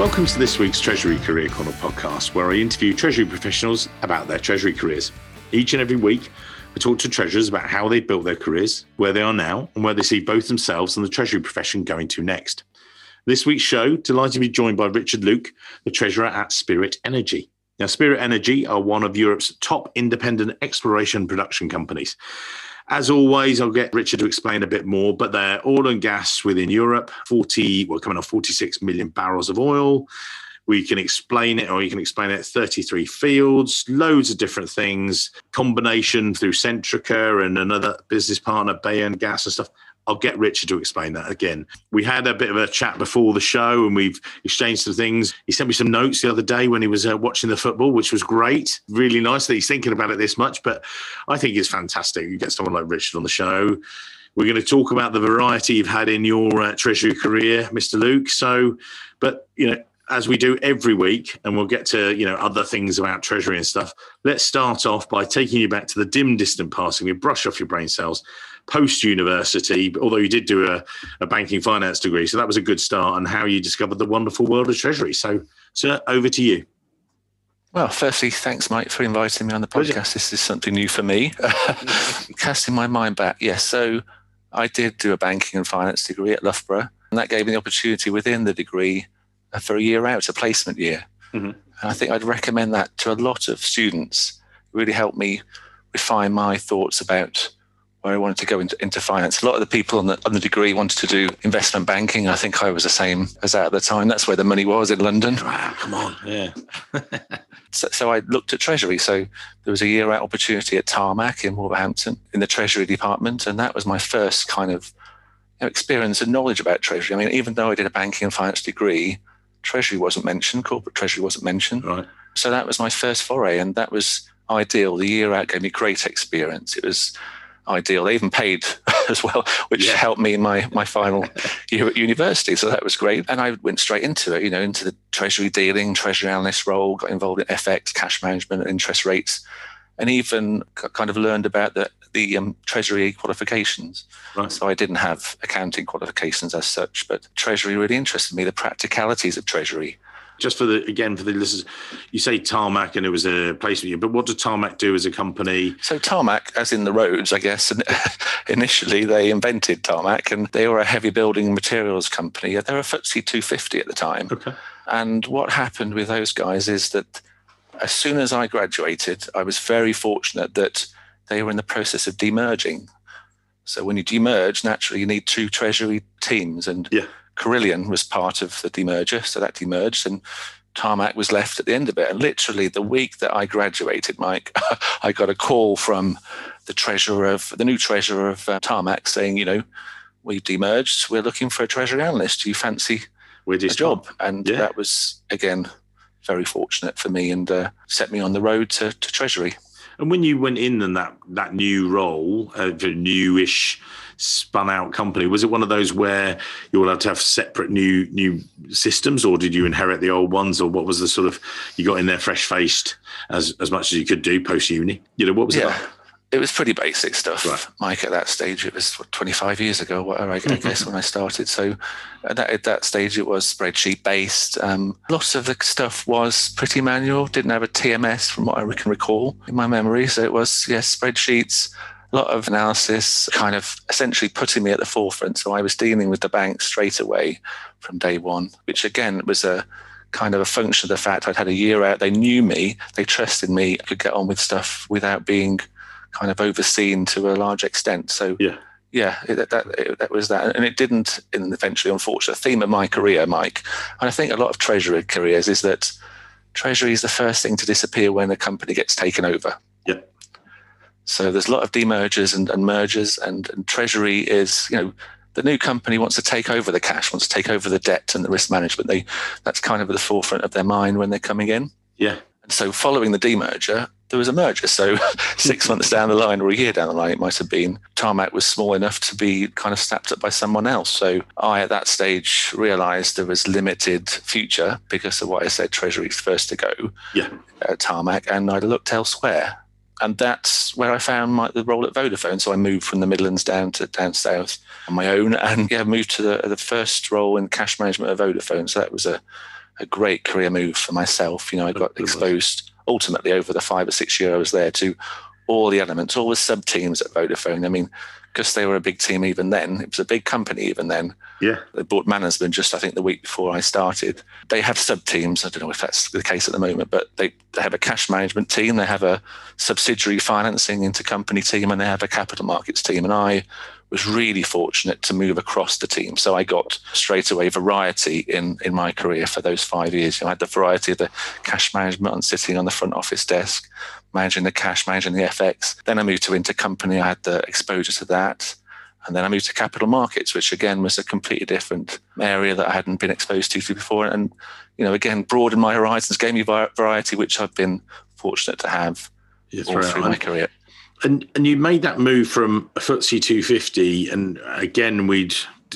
Welcome to this week's Treasury Career Corner podcast, where I interview Treasury professionals about their Treasury careers. Each and every week, we talk to treasurers about how they built their careers, where they are now, and where they see both themselves and the Treasury profession going to next. This week's show, delighted to be joined by Richard Luke, the Treasurer at Spirit Energy. Now, Spirit Energy are one of Europe's top independent exploration production companies. As always, I'll get Richard to explain a bit more, but they're oil and gas within Europe, 40, well, coming on 46 million barrels of oil. We can explain it, or you can explain it 33 fields, loads of different things, combination through Centrica and another business partner, Bayern Gas and stuff. I'll get Richard to explain that again. We had a bit of a chat before the show and we've exchanged some things. He sent me some notes the other day when he was uh, watching the football, which was great. Really nice that he's thinking about it this much, but I think it's fantastic. You get someone like Richard on the show. We're going to talk about the variety you've had in your uh, Treasury career, Mr. Luke. So, but, you know, as we do every week, and we'll get to you know other things about treasury and stuff. Let's start off by taking you back to the dim, distant past. and We brush off your brain cells post university, although you did do a, a, banking finance degree. So that was a good start and how you discovered the wonderful world of treasury. So, sir, over to you. Well, firstly, thanks, Mike, for inviting me on the podcast. This is something new for me. Casting my mind back, yes. So I did do a banking and finance degree at Loughborough, and that gave me the opportunity within the degree for a year out, a placement year. Mm-hmm. And I think I'd recommend that to a lot of students. It really helped me refine my thoughts about where I wanted to go into, into finance. A lot of the people on the, on the degree wanted to do investment banking. I think I was the same as that at the time. That's where the money was in London. Wow, come on. Yeah. so, so, I looked at Treasury. So there was a year out opportunity at Tarmac in Wolverhampton in the Treasury department. And that was my first kind of you know, experience and knowledge about Treasury. I mean, even though I did a banking and finance degree, Treasury wasn't mentioned, corporate Treasury wasn't mentioned. Right. So that was my first foray. And that was ideal. The year out gave me great experience. It was ideal. They even paid as well, which yeah. helped me in my my final year at university. So that was great. And I went straight into it, you know, into the treasury dealing, treasury analyst role, got involved in FX, cash management, interest rates, and even kind of learned about the the um, treasury qualifications. Right. So I didn't have accounting qualifications as such, but treasury really interested me. The practicalities of treasury just for the again for the listeners, you say tarmac and it was a placement, but what did tarmac do as a company? So tarmac, as in the roads, I guess. And initially, they invented tarmac, and they were a heavy building materials company. They were a FTSE 250 at the time. Okay. And what happened with those guys is that as soon as I graduated, I was very fortunate that they were in the process of demerging. So when you demerge, naturally you need two treasury teams, and yeah Carillion was part of the demerger, so that demerged, and Tarmac was left at the end of it. And literally, the week that I graduated, Mike, I got a call from the treasurer of the new treasurer of uh, Tarmac saying, you know, we've demerged. We're looking for a treasury analyst. Do you fancy a job? And yeah. that was again very fortunate for me and uh, set me on the road to, to treasury. And when you went in in that that new role, uh, newish spun out company? Was it one of those where you were allowed to have separate new new systems, or did you inherit the old ones, or what was the sort of you got in there fresh faced as as much as you could do post uni? You know, what was yeah. it? It was pretty basic stuff, right. Mike. At that stage, it was what, 25 years ago, whatever, I guess, when I started. So, at that, at that stage, it was spreadsheet based. Um, lots of the stuff was pretty manual. Didn't have a TMS, from what I can recall in my memory. So it was yes, spreadsheets, a lot of analysis kind of essentially putting me at the forefront. So I was dealing with the bank straight away from day one, which again was a kind of a function of the fact I'd had a year out. They knew me, they trusted me, I could get on with stuff without being kind of overseen to a large extent. So yeah. Yeah, it, that it, that was that, and it didn't. In eventually, unfortunate theme of my career, Mike, and I think a lot of treasury careers is that treasury is the first thing to disappear when a company gets taken over. Yeah. So there's a lot of demergers and, and mergers, and, and Treasury is, you know, the new company wants to take over the cash, wants to take over the debt and the risk management. They that's kind of at the forefront of their mind when they're coming in. Yeah. And so following the demerger, there was a merger. So six months down the line or a year down the line, it might have been, Tarmac was small enough to be kind of snapped up by someone else. So I, at that stage, realized there was limited future because of what I said, Treasury's first to go. Yeah. At Tarmac, and I looked elsewhere and that's where I found my, the role at Vodafone. So I moved from the Midlands down to down south on my own, and yeah, moved to the, the first role in cash management at Vodafone. So that was a, a great career move for myself. You know, I got exposed ultimately over the five or six years I was there to all the elements, all the sub teams at Vodafone. I mean, because they were a big team even then. It was a big company even then. Yeah. They bought Mannesmann just, I think, the week before I started. They have sub teams. I don't know if that's the case at the moment, but they, they have a cash management team. They have a subsidiary financing intercompany team and they have a capital markets team. And I was really fortunate to move across the team. So I got straight away variety in, in my career for those five years. You know, I had the variety of the cash management and sitting on the front office desk, managing the cash, managing the FX. Then I moved to intercompany. I had the exposure to that. And then I moved to capital markets, which again was a completely different area that I hadn't been exposed to before. And, you know, again, broadened my horizons, gave me variety, which I've been fortunate to have all through my career and and you made that move from a FTSE 250, and again we'd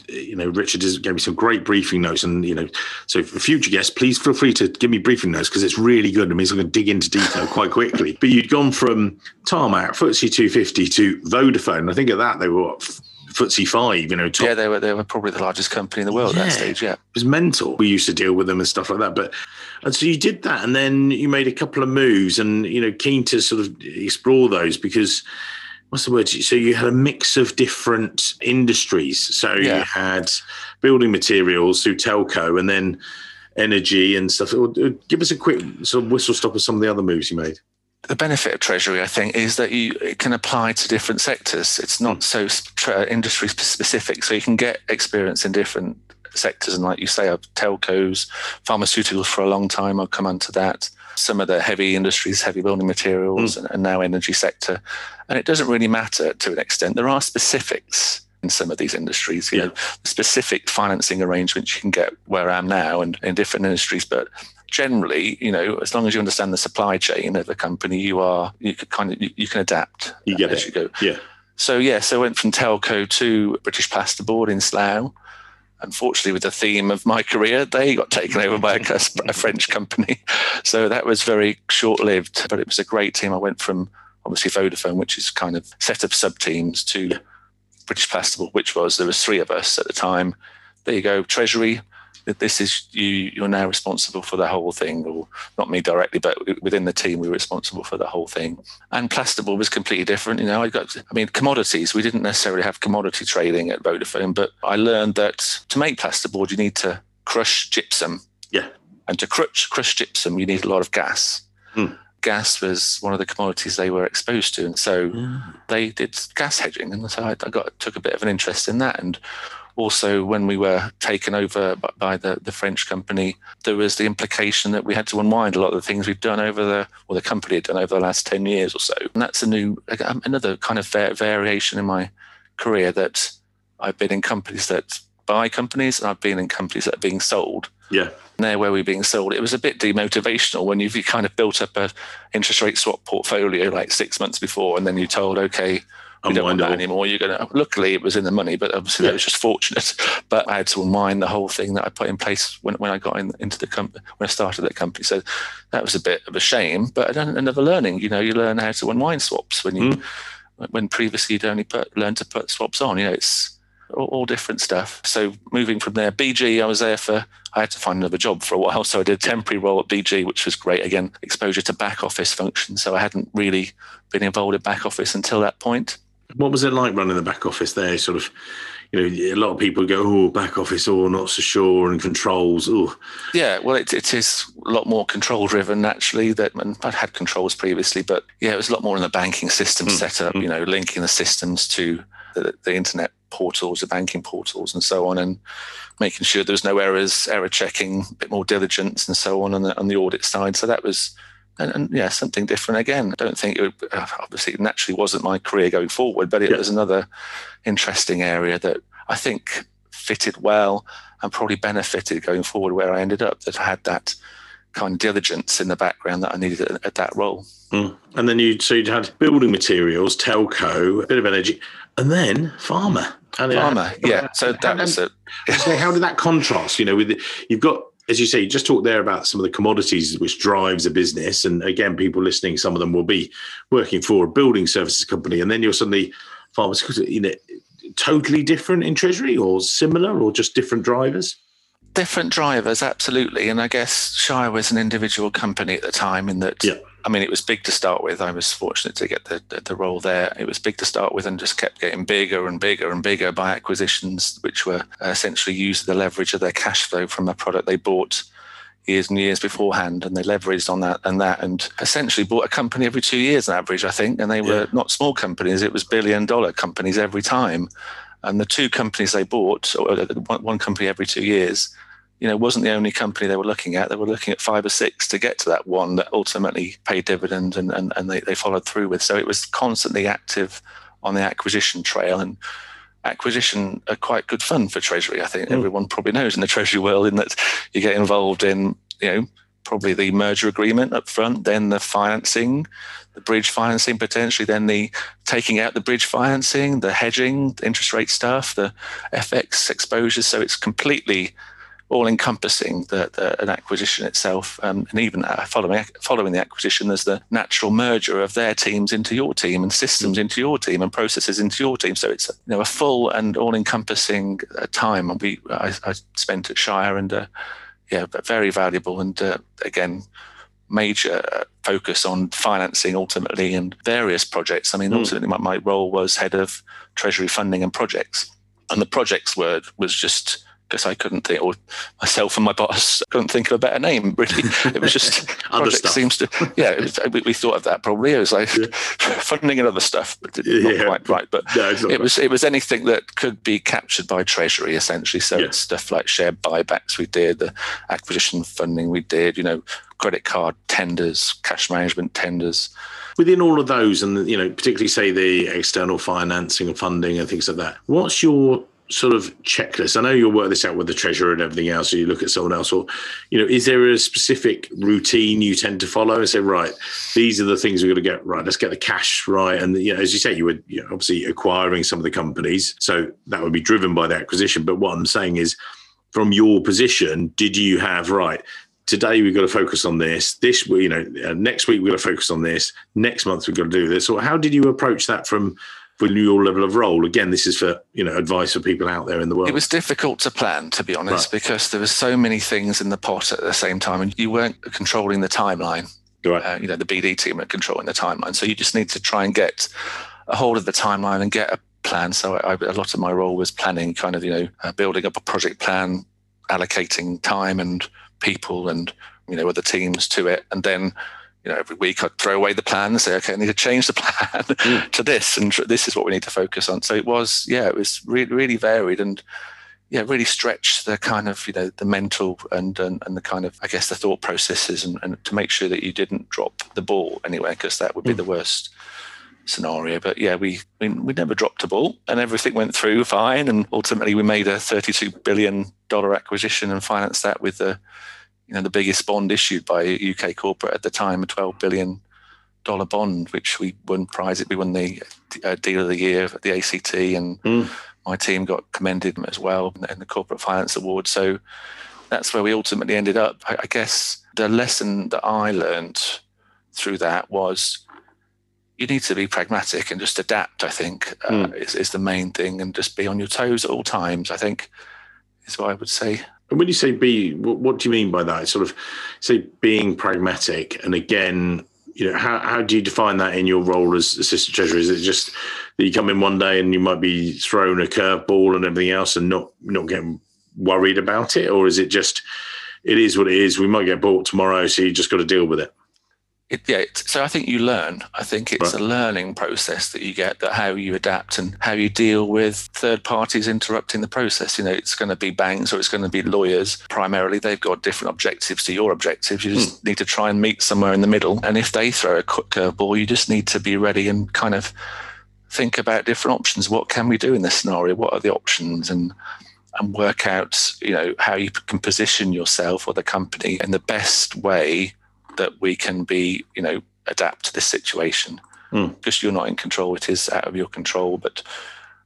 you know, Richard gave me some great briefing notes, and you know, so for future guests, please feel free to give me briefing notes because it's really good. I mean, I'm going to dig into detail quite quickly. But you'd gone from Tarmac, FTSE 250 to Vodafone. I think at that they were what, FTSE five. You know, top. yeah, they were they were probably the largest company in the world yeah, at that stage. Yeah, it was mental. We used to deal with them and stuff like that, but and so you did that, and then you made a couple of moves, and you know, keen to sort of explore those because what's the word? So you had a mix of different industries. So yeah. you had building materials through telco, and then energy and stuff. Give us a quick sort of whistle stop of some of the other moves you made the benefit of treasury, I think, is that you it can apply to different sectors. It's not hmm. so industry specific, so you can get experience in different sectors. And like you say, I've telcos, pharmaceuticals for a long time. I'll come on to that. Some of the heavy industries, heavy building materials, mm. and, and now energy sector. And it doesn't really matter to an extent. There are specifics in some of these industries. You yeah. know, specific financing arrangements you can get where I am now and in different industries, but generally, you know, as long as you understand the supply chain of the company, you are you can kind of you, you can adapt. You get as it. you go. Yeah. So yeah, so I went from telco to British Plasterboard in Slough unfortunately, with the theme of my career, they got taken over by a, a French company. So that was very short lived, but it was a great team. I went from obviously Vodafone, which is kind of set of sub teams, to yeah. British Plasterboard, which was there was three of us at the time. There you go, Treasury, this is you you're now responsible for the whole thing or not me directly but within the team we were responsible for the whole thing and plasterboard was completely different you know i got i mean commodities we didn't necessarily have commodity trading at vodafone but i learned that to make plasterboard you need to crush gypsum yeah and to crush crush gypsum you need a lot of gas hmm. gas was one of the commodities they were exposed to and so hmm. they did gas hedging and so I, I got took a bit of an interest in that and also when we were taken over by the, the French company, there was the implication that we had to unwind a lot of the things we've done over the, or the company had done over the last 10 years or so. And that's a new, um, another kind of variation in my career that I've been in companies that buy companies and I've been in companies that are being sold. Yeah. And there where we're being sold, it was a bit demotivational when you've kind of built up a interest rate swap portfolio like six months before and then you're told, okay, we don't want that anymore. You're to. Luckily, it was in the money, but obviously yeah. that was just fortunate. But I had to unwind the whole thing that I put in place when, when I got in, into the company when I started that company. So that was a bit of a shame, but another learning. You know, you learn how to unwind swaps when you mm. when previously you'd only put learn to put swaps on. You know, it's all, all, different stuff. So moving from there, BG, I was there for. I had to find another job for a while, so I did a temporary role at BG, which was great. Again, exposure to back office functions. So I hadn't really been involved in back office until that point. What was it like running the back office there? Sort of, you know, a lot of people go, "Oh, back office, or oh, not so sure," and controls. Oh, yeah. Well, it, it is a lot more control driven naturally. That I'd had controls previously, but yeah, it was a lot more in the banking system mm. setup. Mm. You know, linking the systems to the, the internet portals, the banking portals, and so on, and making sure there was no errors, error checking, a bit more diligence, and so on on the, on the audit side. So that was and, and, yeah, something different again. I don't think it would, uh, obviously it naturally wasn't my career going forward, but it yeah. was another interesting area that I think fitted well and probably benefited going forward where I ended up. That I had that kind of diligence in the background that I needed at, at that role. Mm. And then you so you'd had building materials, telco, a bit of energy, and then pharma. And pharma, yeah. So that was it. how did that contrast? You know, with the, you've got as you say, you just talked there about some of the commodities which drives a business. And again, people listening, some of them will be working for a building services company, and then you're suddenly pharmaceutical, you know, totally different in treasury or similar or just different drivers? Different drivers, absolutely. And I guess Shire was an individual company at the time in that yeah. I mean, it was big to start with. I was fortunate to get the, the, the, role there. It was big to start with and just kept getting bigger and bigger and bigger by acquisitions, which were essentially using the leverage of their cash flow from a product they bought years and years beforehand. And they leveraged on that and that and essentially bought a company every two years on average, I think. And they were yeah. not small companies, it was billion dollar companies every time. And the two companies they bought, or uh, one company every two years, you know, wasn't the only company they were looking at. They were looking at five or six to get to that one that ultimately paid dividend and, and, and they, they followed through with. So it was constantly active on the acquisition trail. And acquisition are quite good fun for Treasury. I think mm. everyone probably knows in the Treasury world in that you get involved in, you know, probably the merger agreement up front, then the financing, the bridge financing potentially, then the taking out the bridge financing, the hedging, the interest rate stuff, the FX exposure. So it's completely all encompassing the, the, an acquisition itself, um, and even uh, following following the acquisition, there's the natural merger of their teams into your team and systems into your team and processes into your team. So it's you know a full and all encompassing uh, time. And we I, I, spent at Shire and uh, yeah, very valuable and uh, again major uh, focus on financing ultimately and various projects. I mean, mm. ultimately my, my role was head of treasury funding and projects, and the projects word was just because I couldn't think, or myself and my boss couldn't think of a better name. Really, it was just project seems to. Yeah, was, we, we, thought of that probably. It was like yeah. funding and other stuff, but not yeah. quite right. But no, it right. was it was anything that could be captured by Treasury essentially. So yeah. it's stuff like share buybacks we did, the acquisition funding we did. You know, credit card tenders, cash management tenders within all of those and you know particularly say the external financing and funding and things like that what's your sort of checklist? I know you'll work this out with the treasurer and everything else, so you look at someone else, or you know, is there a specific routine you tend to follow and say, right, these are the things we're going to get right. Let's get the cash right, and you know, as you say, you were you know, obviously acquiring some of the companies, so that would be driven by the acquisition. But what I'm saying is, from your position, did you have right? Today we've got to focus on this. This, you know, uh, next week we've got to focus on this. Next month we've got to do this. Or how did you approach that from for your level of role? Again, this is for you know advice for people out there in the world. It was difficult to plan, to be honest, right. because there were so many things in the pot at the same time, and you weren't controlling the timeline. Right. Uh, you know, the BD team are controlling the timeline, so you just need to try and get a hold of the timeline and get a plan. So I, a lot of my role was planning, kind of you know, uh, building up a project plan, allocating time and people and you know other teams to it, and then you know, every week I'd throw away the plan and say, okay, I need to change the plan mm. to this, and this is what we need to focus on. So it was, yeah, it was really, really varied and yeah, really stretched the kind of, you know, the mental and and, and the kind of, I guess, the thought processes and, and to make sure that you didn't drop the ball anywhere because that would be mm. the worst scenario. But yeah, we, we we never dropped a ball and everything went through fine. And ultimately, we made a thirty-two billion dollar acquisition and financed that with the you know, the biggest bond issued by a UK corporate at the time, a 12 billion dollar bond, which we won prize. it. We won the uh, deal of the year at the ACT, and mm. my team got commended as well in the corporate finance award. So that's where we ultimately ended up. I, guess the lesson that I learned through that was you need to be pragmatic and just adapt. I think uh, mm. is, is the main thing, and just be on your toes at all times. I think is what I would say. And when you say be, what do you mean by that? Sort of say being pragmatic. And again, you know, how, how do you define that in your role as assistant treasurer? Is it just that you come in one day and you might be thrown a curveball and everything else and not not getting worried about it? Or is it just it is what it is? We might get bought tomorrow, so you just got to deal with it. It, yeah, it, so I think you learn. I think it's right. a learning process that you get that how you adapt and how you deal with third parties interrupting the process. You know, it's going to be banks or it's going to be lawyers. Primarily, they've got different objectives to your objectives. You just mm. need to try and meet somewhere in the middle. And if they throw a curveball, you just need to be ready and kind of think about different options. What can we do in this scenario? What are the options? And and work out, you know, how you can position yourself or the company in the best way that we can be, you know, adapt to this situation mm. because you're not in control. It is out of your control, but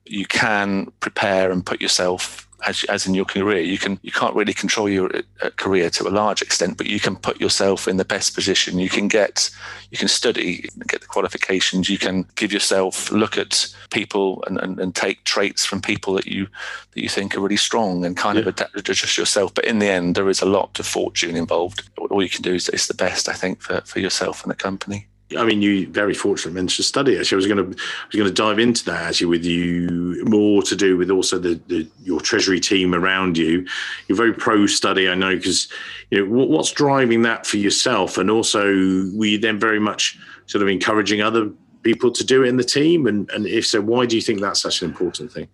you can prepare and put yourself as, as in your career, you can you can't really control your uh, career to a large extent, but you can put yourself in the best position. You can get, you can study, you can get the qualifications. You can give yourself look at people and, and, and take traits from people that you that you think are really strong and kind yeah. of adapt to adjust yourself. But in the end, there is a lot of fortune involved. All you can do is, is the best, I think, for, for yourself and the company. I mean, you very fortunate mentioned study. Actually, I was going to I was going to dive into that actually with you more to do with also the, the your treasury team around you. You're very pro study, I know, because you know what, what's driving that for yourself, and also were then very much sort of encouraging other people to do it in the team, and and if so, why do you think that's such an important thing?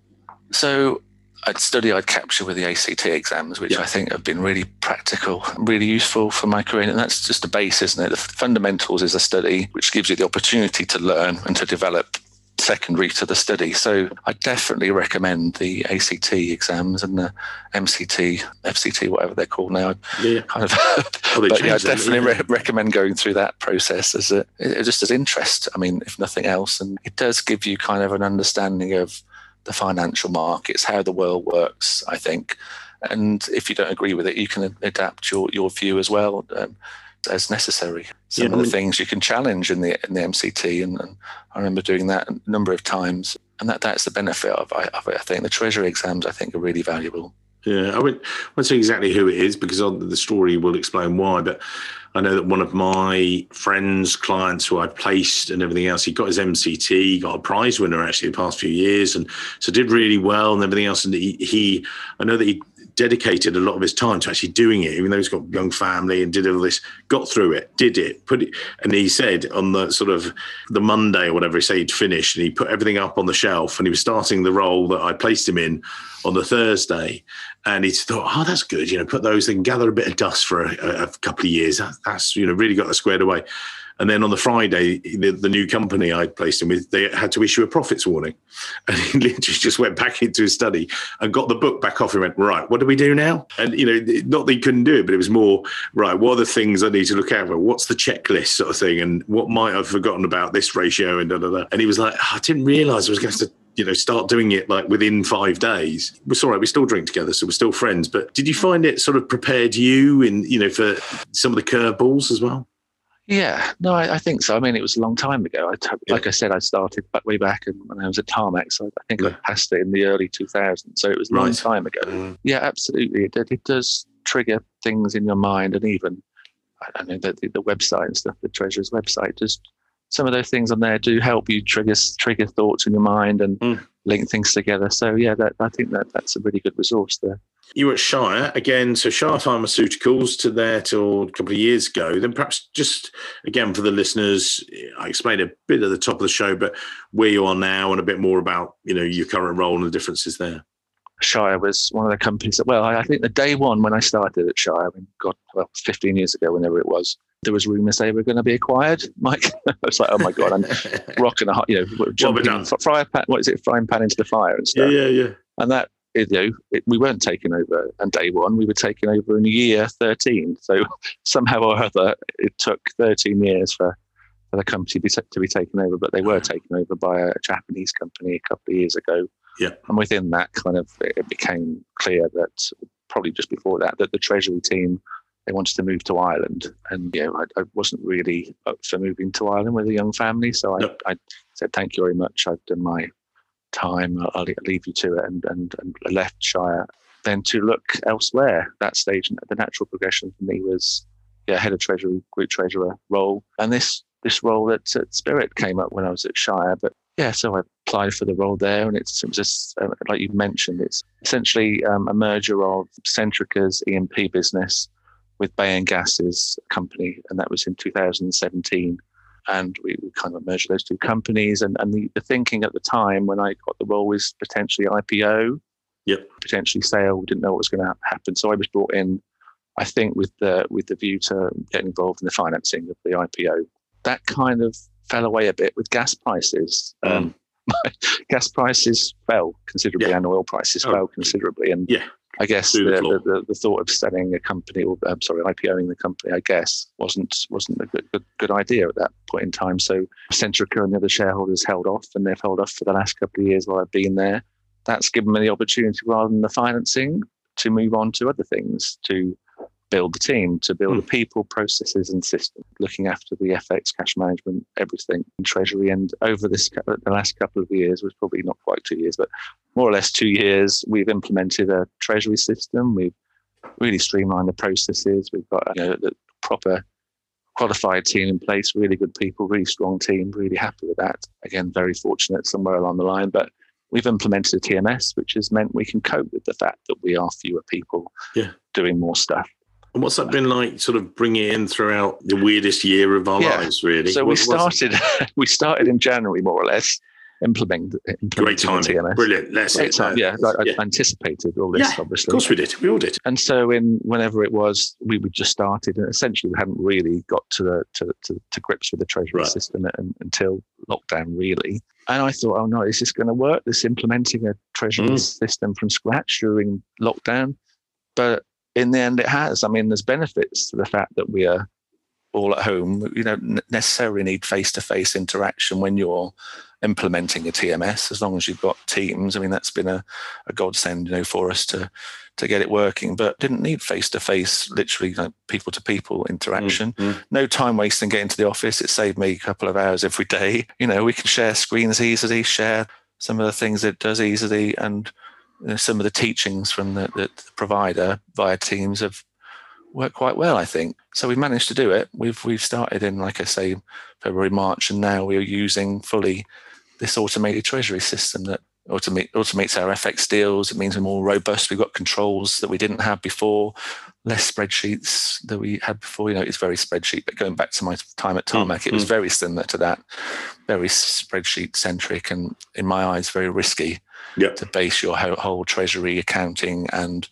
So I'd study I'd capture with the ACT exams, which yeah. I think have been really practical, really useful for my career. And that's just a base, isn't it? The fundamentals is a study which gives you the opportunity to learn and to develop secondary to the study. So I definitely recommend the ACT exams and the MCT, FCT, whatever they're called now. Yeah. Kind of, but yeah, I definitely yeah. Re- recommend going through that process as a, just as interest. I mean, if nothing else, and it does give you kind of an understanding of the financial markets, how the world works, I think. And if you don't agree with it, you can adapt your, your view as well um, as necessary. Some yeah, of the things you can challenge in the in the MCT, and, and, I remember doing that a number of times. And that that's the benefit of, of it. I think the Treasury exams, I think, are really valuable. Yeah, I won't, won't say exactly who it is because the story will explain why. But I know that one of my friends, clients who I placed and everything else, he got his MCT, got a prize winner actually the past few years, and so did really well and everything else. And he, he I know that he dedicated a lot of his time to actually doing it, even though he's got young family and did all this, got through it, did it, put it. And he said on the sort of the Monday or whatever, he said he'd finished and he put everything up on the shelf and he was starting the role that I placed him in on the Thursday. And he thought, oh, that's good, you know, put those and gather a bit of dust for a, a couple of years. That, that's, you know, really got the squared away. And then on the Friday, the, the, new company I placed him with, they had to issue a profits warning. And he literally just went back into his study and got the book back off and went, right, what do we do now? And, you know, not that he couldn't do it, but it was more, right, what are the things I need to look out for? What's the checklist sort of thing? And what might I've forgotten about this ratio and da, da, da. And he was like, I didn't realize I was going to you know, start doing it like within five days. It's all right. We still drink together, so we're still friends. But did you find it sort of prepared you in, you know, for some of the curveballs as well? Yeah, no, I, I, think so. I mean, it was a long time ago. I, yeah. Like I said, I started back way back when I was at Tarmac, so I think yeah. I passed it in the early 2000s. So it was a long right. time ago. Mm. Yeah, absolutely. It, it does trigger things in your mind, and even I don't know the, the website and stuff, the Treasurer's website. Just some of those things on there do help you trigger trigger thoughts in your mind and mm. link things together. So yeah, that, I think that that's a really good resource there you were at Shire again, so Shire Pharmaceuticals to there till a couple of years ago. Then perhaps just again for the listeners, I explained a bit at the top of the show, but where you are now and a bit more about you know your current role and the differences there. Shire was one of the companies that, well, I think the day one when I started at Shire, I mean, God, well, 15 years ago, whenever it was, there was rumours they were going to be acquired. Mike, I was like, oh my God, I'm rocking a, hot, you know, jumping, well, fry pan, what is it, frying pan into the fire and stuff. Yeah, yeah, yeah. And that you know, it, we weren't taken over on day one. We were taken over in year 13. So somehow or other, it took 13 years for, for the company to be, to be taken over, but they were taken over by a Japanese company a couple of years ago. Yeah. And within that, kind of, it became clear that probably just before that, that the Treasury team they wanted to move to Ireland, and you know, I, I, wasn't really up for moving to Ireland with a young family, so I. I said thank you very much. I've done my time, I'll leave you to it, and, and, and left Shire. Then to look elsewhere, that stage, the natural progression for me was yeah, head of treasury, group treasurer role, and this this role at, at Spirit came up when I was at Shire. But yeah, so I applied for the role there, and it's, it was just uh, like you mentioned, it's essentially um, a merger of Centrica's E&P business with Bayern Gas's company, and that was in 2017 and we, we kind of merged those two companies. And, and the, the thinking at the time when I got the role was potentially IPO, yep. potentially sale. We didn't know what was going to happen, so I was brought in. I think with the with the view to get involved in the financing of the IPO. That kind of fell away a bit with gas prices. Mm. Um, gas prices fell considerably yeah. and oil prices oh. fell considerably. And yeah. I guess the, the, the, the, thought of selling a company or I'm sorry, IPOing the company, I guess, wasn't wasn't a good, good, good idea at that point in time. So Centrica and the other shareholders held off, and they've held off for the last couple of years while I've been there. that's given me the opportunity rather than the financing to move on to other things, to build the team, to build mm. the hmm. people, processes, and systems, looking after the FX, cash management, everything, in treasury. And over this the last couple of years, was probably not quite two years, but more or less two years, we've implemented a treasury system. We've really streamlined the processes. We've got you know, the proper qualified team in place, really good people, really strong team, really happy with that. Again, very fortunate somewhere along the line, but we've implemented a TMS, which has meant we can cope with the fact that we are fewer people yeah. doing more stuff. And what's that been like, sort of bringing it in throughout the weirdest year of our yeah. lives, really? So we started, we started in January, more or less, implementing, Great time, brilliant. Let's Great time. Yeah, I, yeah. I anticipated all this, yeah, obviously. Of course, we did. We all did. And so, in whenever it was, we would just started, and essentially, we hadn't really got to the to, to, to grips with the treasury right. system until lockdown, really. And I thought, oh no, is this going to work? This implementing a treasury mm. system from scratch during lockdown, but in the end, it has. I mean, there's benefits to the fact that we are all at home. You don't necessarily need face to face interaction when you're implementing a TMS, as long as you've got teams. I mean, that's been a, a godsend, you know, for us to to get it working, but didn't need face to face, literally like people to people interaction. Mm-hmm. No time wasting getting to the office. It saved me a couple of hours every day. You know, we can share screens easily, share some of the things it does easily, and some of the teachings from the, the, provider via Teams have worked quite well, I think. So we've managed to do it. We've we've started in, like I say, February, March, and now we're using fully this automated treasury system that automate, automates our FX deals. It means we're more robust. We've got controls that we didn't have before, less spreadsheets that we had before. You know, it's very spreadsheet, but going back to my time at Tarmac, mm, it was mm. very similar to that, very spreadsheet centric, and in my eyes, very risky yep. to base your whole treasury accounting and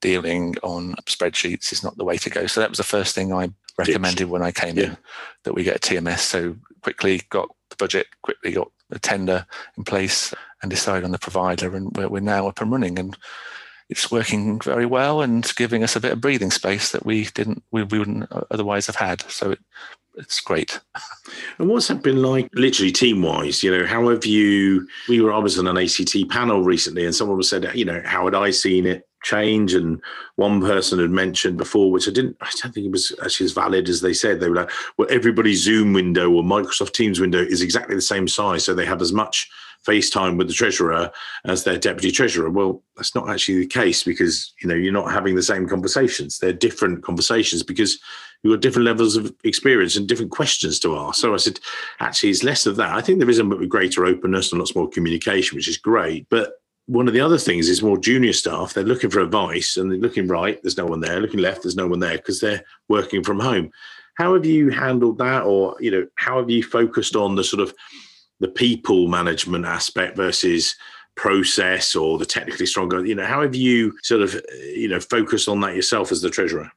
dealing on spreadsheets is not the way to go. So that was the first thing I recommended when I came yeah. in that we get a TMS. So quickly got the budget, quickly got the tender in place and decided on the provider and we're, we're now up and running and it's working very well and giving us a bit of breathing space that we didn't we, we wouldn't otherwise have had. So it, it's great. And what's that been like, literally team wise? You know, how have you? We were, I was on an ACT panel recently, and someone said, you know, how had I seen it change? And one person had mentioned before, which I didn't, I don't think it was actually as valid as they said. They were like, well, everybody's Zoom window or Microsoft Teams window is exactly the same size, so they have as much FaceTime with the treasurer as their deputy treasurer. Well, that's not actually the case because you know you're not having the same conversations. They're different conversations because you've got different levels of experience and different questions to ask. So I said, actually, it's less of that. I think there is a greater openness and lots more communication, which is great. But one of the other things is more junior staff. They're looking for advice and they're looking right. There's no one there. Looking left. There's no one there because they're working from home. How have you handled that, or you know, how have you focused on the sort of the people management aspect versus process or the technically stronger? You know, how have you sort of you know focused on that yourself as the treasurer?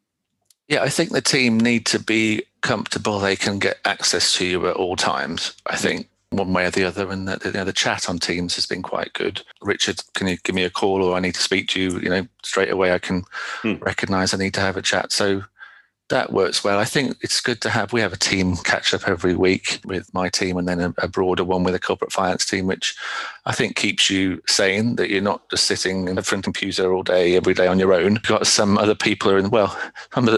Yeah, I think the team need to be comfortable. They can get access to you at all times. I think one way or the other, and the, you know, the chat on Teams has been quite good. Richard, can you give me a call, or I need to speak to you? You know, straight away I can hmm. recognise I need to have a chat. So that works well. I think it's good to have. We have a team catch up every week with my team, and then a, a, broader one with a corporate finance team, which I think keeps you sane. That you're not just sitting in front of computer all day, every day on your own. You've got some other people are in. Well,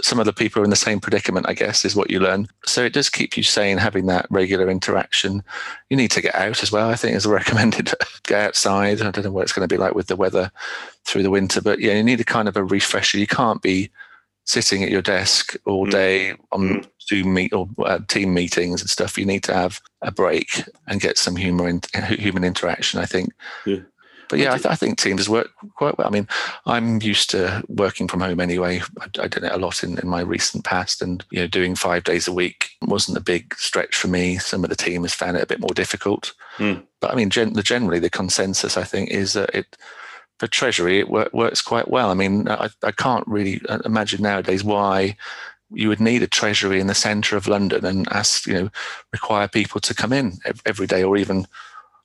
some other people are in the same predicament. I guess is what you learn. So it does keep you sane having that regular interaction. You need to get out as well. I think is recommended. get outside. I don't know what it's going to be like with the weather through the winter, but yeah, you need a kind of a refresher. You can't be sitting at your desk all mm. day on mm. Zoom meet or uh, team meetings and stuff. You need to have a break and get some humor in, human interaction. I think. Yeah. But yeah, I, th- I, think teams work quite well. I mean, I'm used to working from home anyway. I, I did it a lot in, in my recent past, and you know, doing five days a week wasn't a big stretch for me. Some of the team has found it a bit more difficult. Mm. But I mean, gen- generally, the consensus I think is that it for Treasury, it wor- works quite well. I mean, I, I can't really uh, imagine nowadays why you would need a treasury in the centre of London and ask, you know, require people to come in every day or even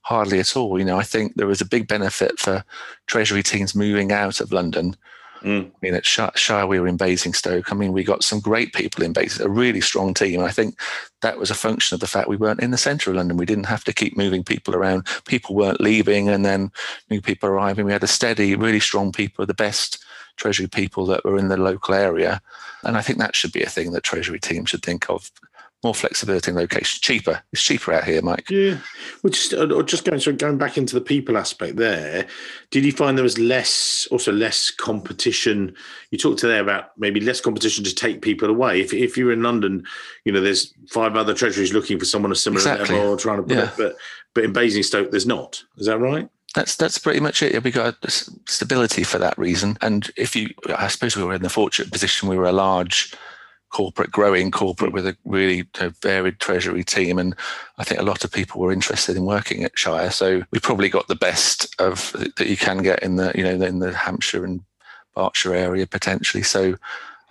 hardly at all. You know, I think there is a big benefit for treasury teams moving out of London Mm. I mean, at Shire, we were in Basingstoke. I mean, we got some great people in Basingstoke, a really strong team. I think that was a function of the fact we weren't in the centre of London. We didn't have to keep moving people around. People weren't leaving and then new people arriving. We had a steady, really strong people, the best Treasury people that were in the local area. And I think that should be a thing that Treasury teams should think of more flexibility in location, cheaper. It's cheaper out here, Mike. Yeah. Well, just uh, just going so going back into the people aspect there. Did you find there was less, also less competition? You talked to there about maybe less competition to take people away. If if you're in London, you know, there's five other treasuries looking for someone a similar exactly. level, trying to put yeah. it, but but in Basingstoke, there's not. Is that right? That's that's pretty much it. We got stability for that reason. And if you, I suppose we were in the fortunate position, we were a large corporate, growing corporate mm. with a really you know, varied treasury team. And I think a lot of people were interested in working at Shire. So we probably got the best of that you can get in the, you know, in the Hampshire and Berkshire area potentially. So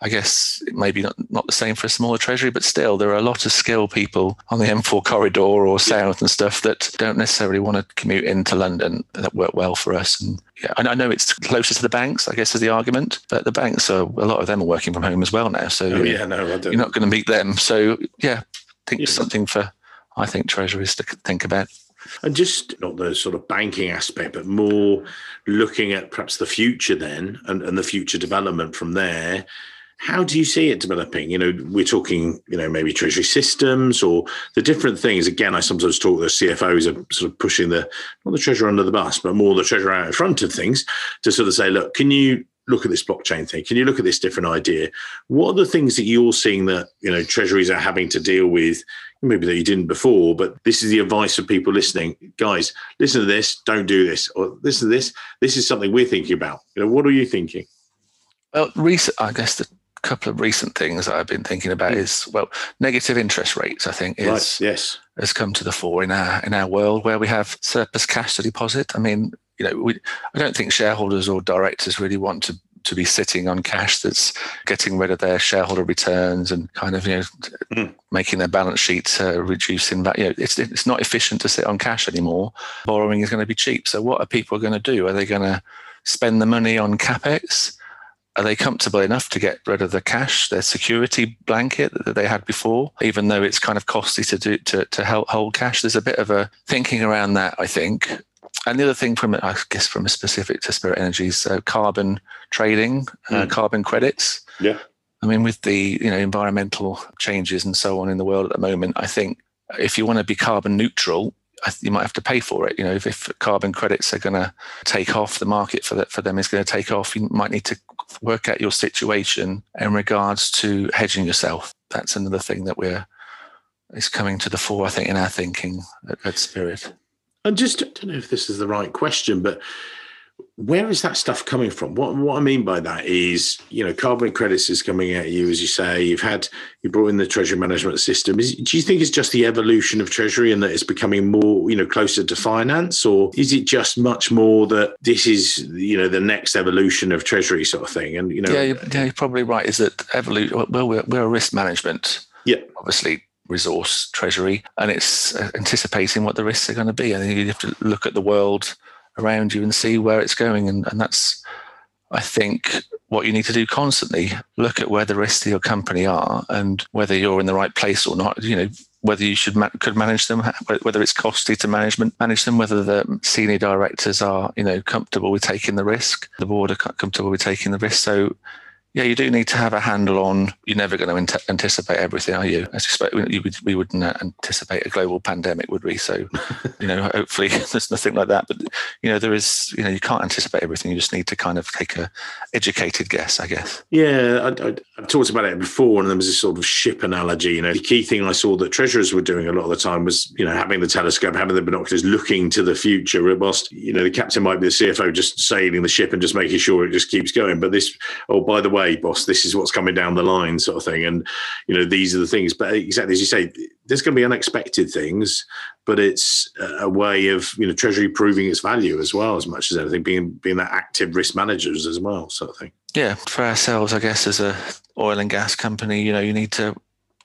I guess maybe not, not the same for a smaller treasury, but still there are a lot of skilled people on the M4 corridor or south and stuff that don't necessarily want to commute into London that work well for us. And yeah, I know it's closer to the banks, I guess is the argument, but the banks are, a lot of them are working from home as well now. So oh, yeah, no, you're not going to meet them. So yeah, I think yeah. something for, I think treasuries to think about. And just not the sort of banking aspect, but more looking at perhaps the future then and, and the future development from there how do you see it developing? You know, we're talking, you know, maybe treasury systems or the different things. Again, I sometimes talk the CFOs are sort of pushing the not the treasurer under the bus, but more the treasurer out in front of things to sort of say, look, can you look at this blockchain thing? Can you look at this different idea? What are the things that you're seeing that you know treasuries are having to deal with? Maybe that you didn't before, but this is the advice for people listening. Guys, listen to this. Don't do this. Or listen to this. This is something we're thinking about. You know, what are you thinking? Well, recent, I guess the couple of recent things that I've been thinking about hmm. is well, negative interest rates. I think is right, yes has come to the fore in our in our world where we have surplus cash to deposit. I mean, you know, we I don't think shareholders or directors really want to to be sitting on cash that's getting rid of their shareholder returns and kind of you know mm. making their balance sheets uh, reducing that you know it's it's not efficient to sit on cash anymore borrowing is going to be cheap so what are people going to do are they going to spend the money on capex are they comfortable enough to get rid of the cash, their security blanket that they had before, even though it's kind of costly to do to, to help hold cash? There's a bit of a thinking around that, I think. And the other thing from I guess from a specific to Spirit Energy's uh, carbon trading, mm. uh, hmm. carbon credits. Yeah. I mean, with the you know environmental changes and so on in the world at the moment, I think if you want to be carbon neutral, you might have to pay for it. You know, if, if carbon credits are going to take off, the market for that for them is going to take off. You might need to work out your situation in regards to hedging yourself. That's another thing that we're is coming to the fore, I think, in our thinking at, at Spirit. And just I don't know if this is the right question, but where is that stuff coming from? What what I mean by that is, you know, carbon credits is coming at you, as you say. You've had you brought in the treasury management system. Is, do you think it's just the evolution of treasury and that it's becoming more, you know, closer to finance, or is it just much more that this is, you know, the next evolution of treasury sort of thing? And you know, yeah, you're, yeah, you're probably right. Is that evolution? Well, we're, we're a risk management. Yeah, obviously resource treasury, and it's uh, anticipating what the risks are going to be. And you have to look at the world around you and see where it's going. And, and that's, I think, what you need to do constantly. Look at where the risks of your company are and whether you're in the right place or not. You know, whether you should ma- could manage them, whether it's costly to management manage them, whether the senior directors are you know comfortable with taking the risk, the board are comfortable with taking the risk. So yeah, you do need to have a handle on. You're never going to anticipate everything, are you? I suspect we, would, we wouldn't uh, anticipate a global pandemic, would we? So, you know, hopefully there's nothing like that. But you know, there is. You know, you can't anticipate everything. You just need to kind of take a educated guess, I guess. Yeah, I, I've talked about it before, and there was this sort of ship analogy. You know, the key thing I saw that treasurers were doing a lot of the time was, you know, having the telescope, having the binoculars, looking to the future. Uh, whilst you know, the captain might be the CFO, just sailing the ship and just making sure it just keeps going. But this, oh, by the way way, boss, this is what's coming down the line, sort of thing. And, you know, these are the things. But exactly as you say, there's going to be unexpected things, but it's a way of, you know, Treasury proving its value as well, as much as anything, being being that active risk managers as well, sort of thing. Yeah, for ourselves, I guess, as a oil and gas company, you know, you need to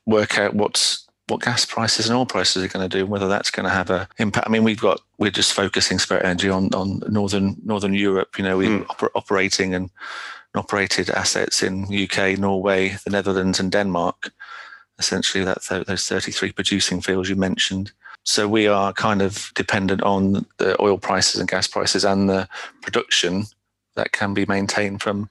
work out what's what gas prices and oil prices are going to do, and whether that's going to have a impact. I mean, we've got we're just focusing Spirit Energy on on northern northern Europe. You know, we're mm. oper- operating and operated assets in UK, Norway, the Netherlands, and Denmark. Essentially, that's those 33 producing fields you mentioned. So we are kind of dependent on the oil prices and gas prices and the production that can be maintained from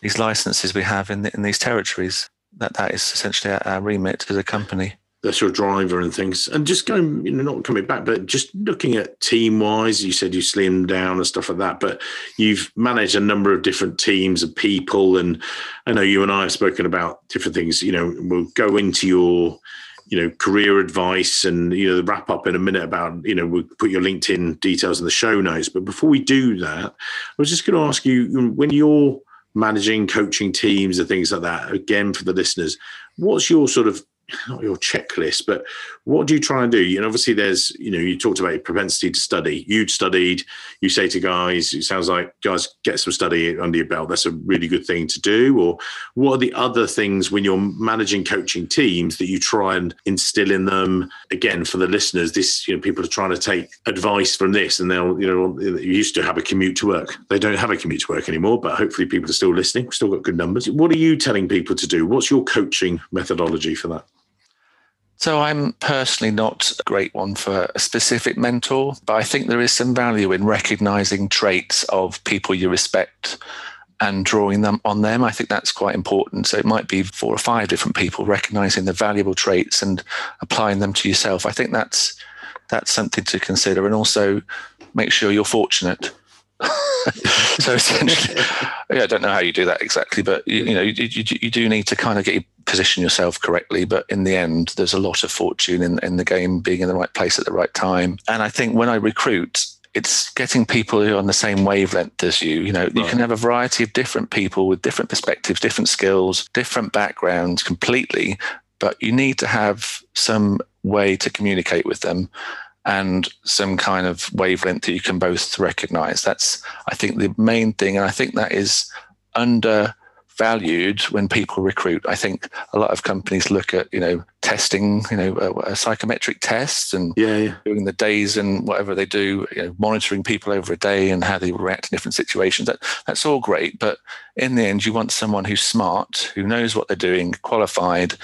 these licenses we have in, the, in these territories. That that is essentially our remit as a company that's your driver and things. And just going, you know, not coming back, but just looking at team wise, you said you slimmed down and stuff like that, but you've managed a number of different teams of people. And I know you and I have spoken about different things. You know, we'll go into your, you know, career advice and, you know, the wrap up in a minute about, you know, we'll put your LinkedIn details in the show notes. But before we do that, I was just going to ask you when you're managing, coaching teams and things like that, again, for the listeners, what's your sort of not your checklist, but what do you try and do? You know, obviously there's, you know, you talked about propensity to study. You'd studied, you say to guys, it sounds like guys get some study under your belt. That's a really good thing to do. Or what are the other things when you're managing coaching teams that you try and instill in them? Again, for the listeners, this, you know, people are trying to take advice from this and they'll, you know, you used to have a commute to work. They don't have a commute to work anymore, but hopefully people are still listening. We've still got good numbers. What are you telling people to do? What's your coaching methodology for that? So I'm personally not a great one for a specific mentor, but I think there is some value in recognizing traits of people you respect and drawing them on them. I think that's quite important. So it might be four or five different people recognizing the valuable traits and applying them to yourself. I think that's that's something to consider and also make sure you're fortunate so essentially, yeah, I don't know how you do that exactly, but you, you know, you, you, you, do need to kind of get you position yourself correctly. But in the end, there's a lot of fortune in, in the game being in the right place at the right time. And I think when I recruit, it's getting people who are on the same wavelength as you. You know, right. you can have a variety of different people with different perspectives, different skills, different backgrounds completely, but you need to have some way to communicate with them and some kind of wavelength that you can both recognize. That's, I think, the main thing. And I think that is undervalued when people recruit. I think a lot of companies look at, you know, testing, you know, a, a psychometric test and yeah, yeah. doing the days and whatever they do, you know, monitoring people over a day and how they react in different situations. That, that's all great. But in the end, you want someone who's smart, who knows what they're doing, qualified,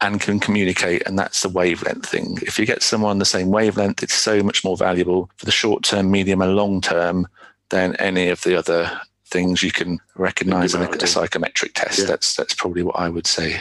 and can communicate. And that's the wavelength thing. If you get someone the same wavelength, it's so much more valuable for the short term, medium, and long term than any of the other things you can recognize in a, a psychometric test. Yeah. That's that's probably what I would say.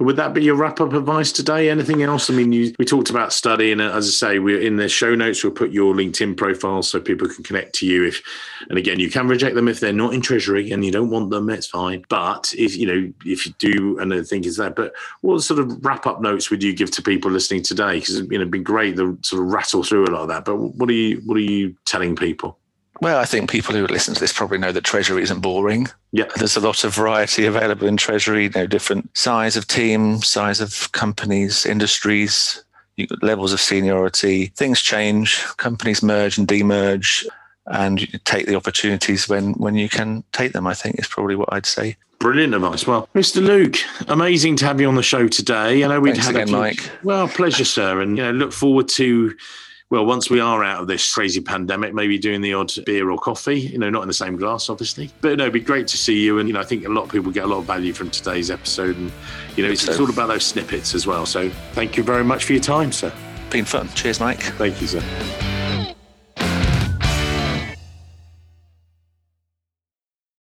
Would that be your wrap up advice today? Anything else? I mean, you, we talked about study, and as I say, we're in the show notes. We'll put your LinkedIn profile so people can connect to you. If, and again, you can reject them if they're not in Treasury and you don't want them. It's fine. But if you know, if you do, and I think is that. But what sort of wrap up notes would you give to people listening today? Because you know, it'd be great to sort of rattle through a lot of that. But what are you, what are you telling people? Well, I think people who listen to this probably know that Treasury isn't boring. Yeah. There's a lot of variety available in Treasury, you know, different size of team, size of companies, industries, levels of seniority. Things change, companies merge and demerge, and you take the opportunities when, when you can take them, I think is probably what I'd say. Brilliant advice. Well, Mr. Luke, amazing to have you on the show today. I know we've Thanks had again, a few, Mike. Well, pleasure, sir, and you know, look forward to well, once we are out of this crazy pandemic, maybe doing the odd beer or coffee, you know, not in the same glass, obviously. But no, it'd be great to see you. And, you know, I think a lot of people get a lot of value from today's episode. And, you know, it's, it's all about those snippets as well. So thank you very much for your time, sir. Been fun. Cheers, Mike. Thank you, sir.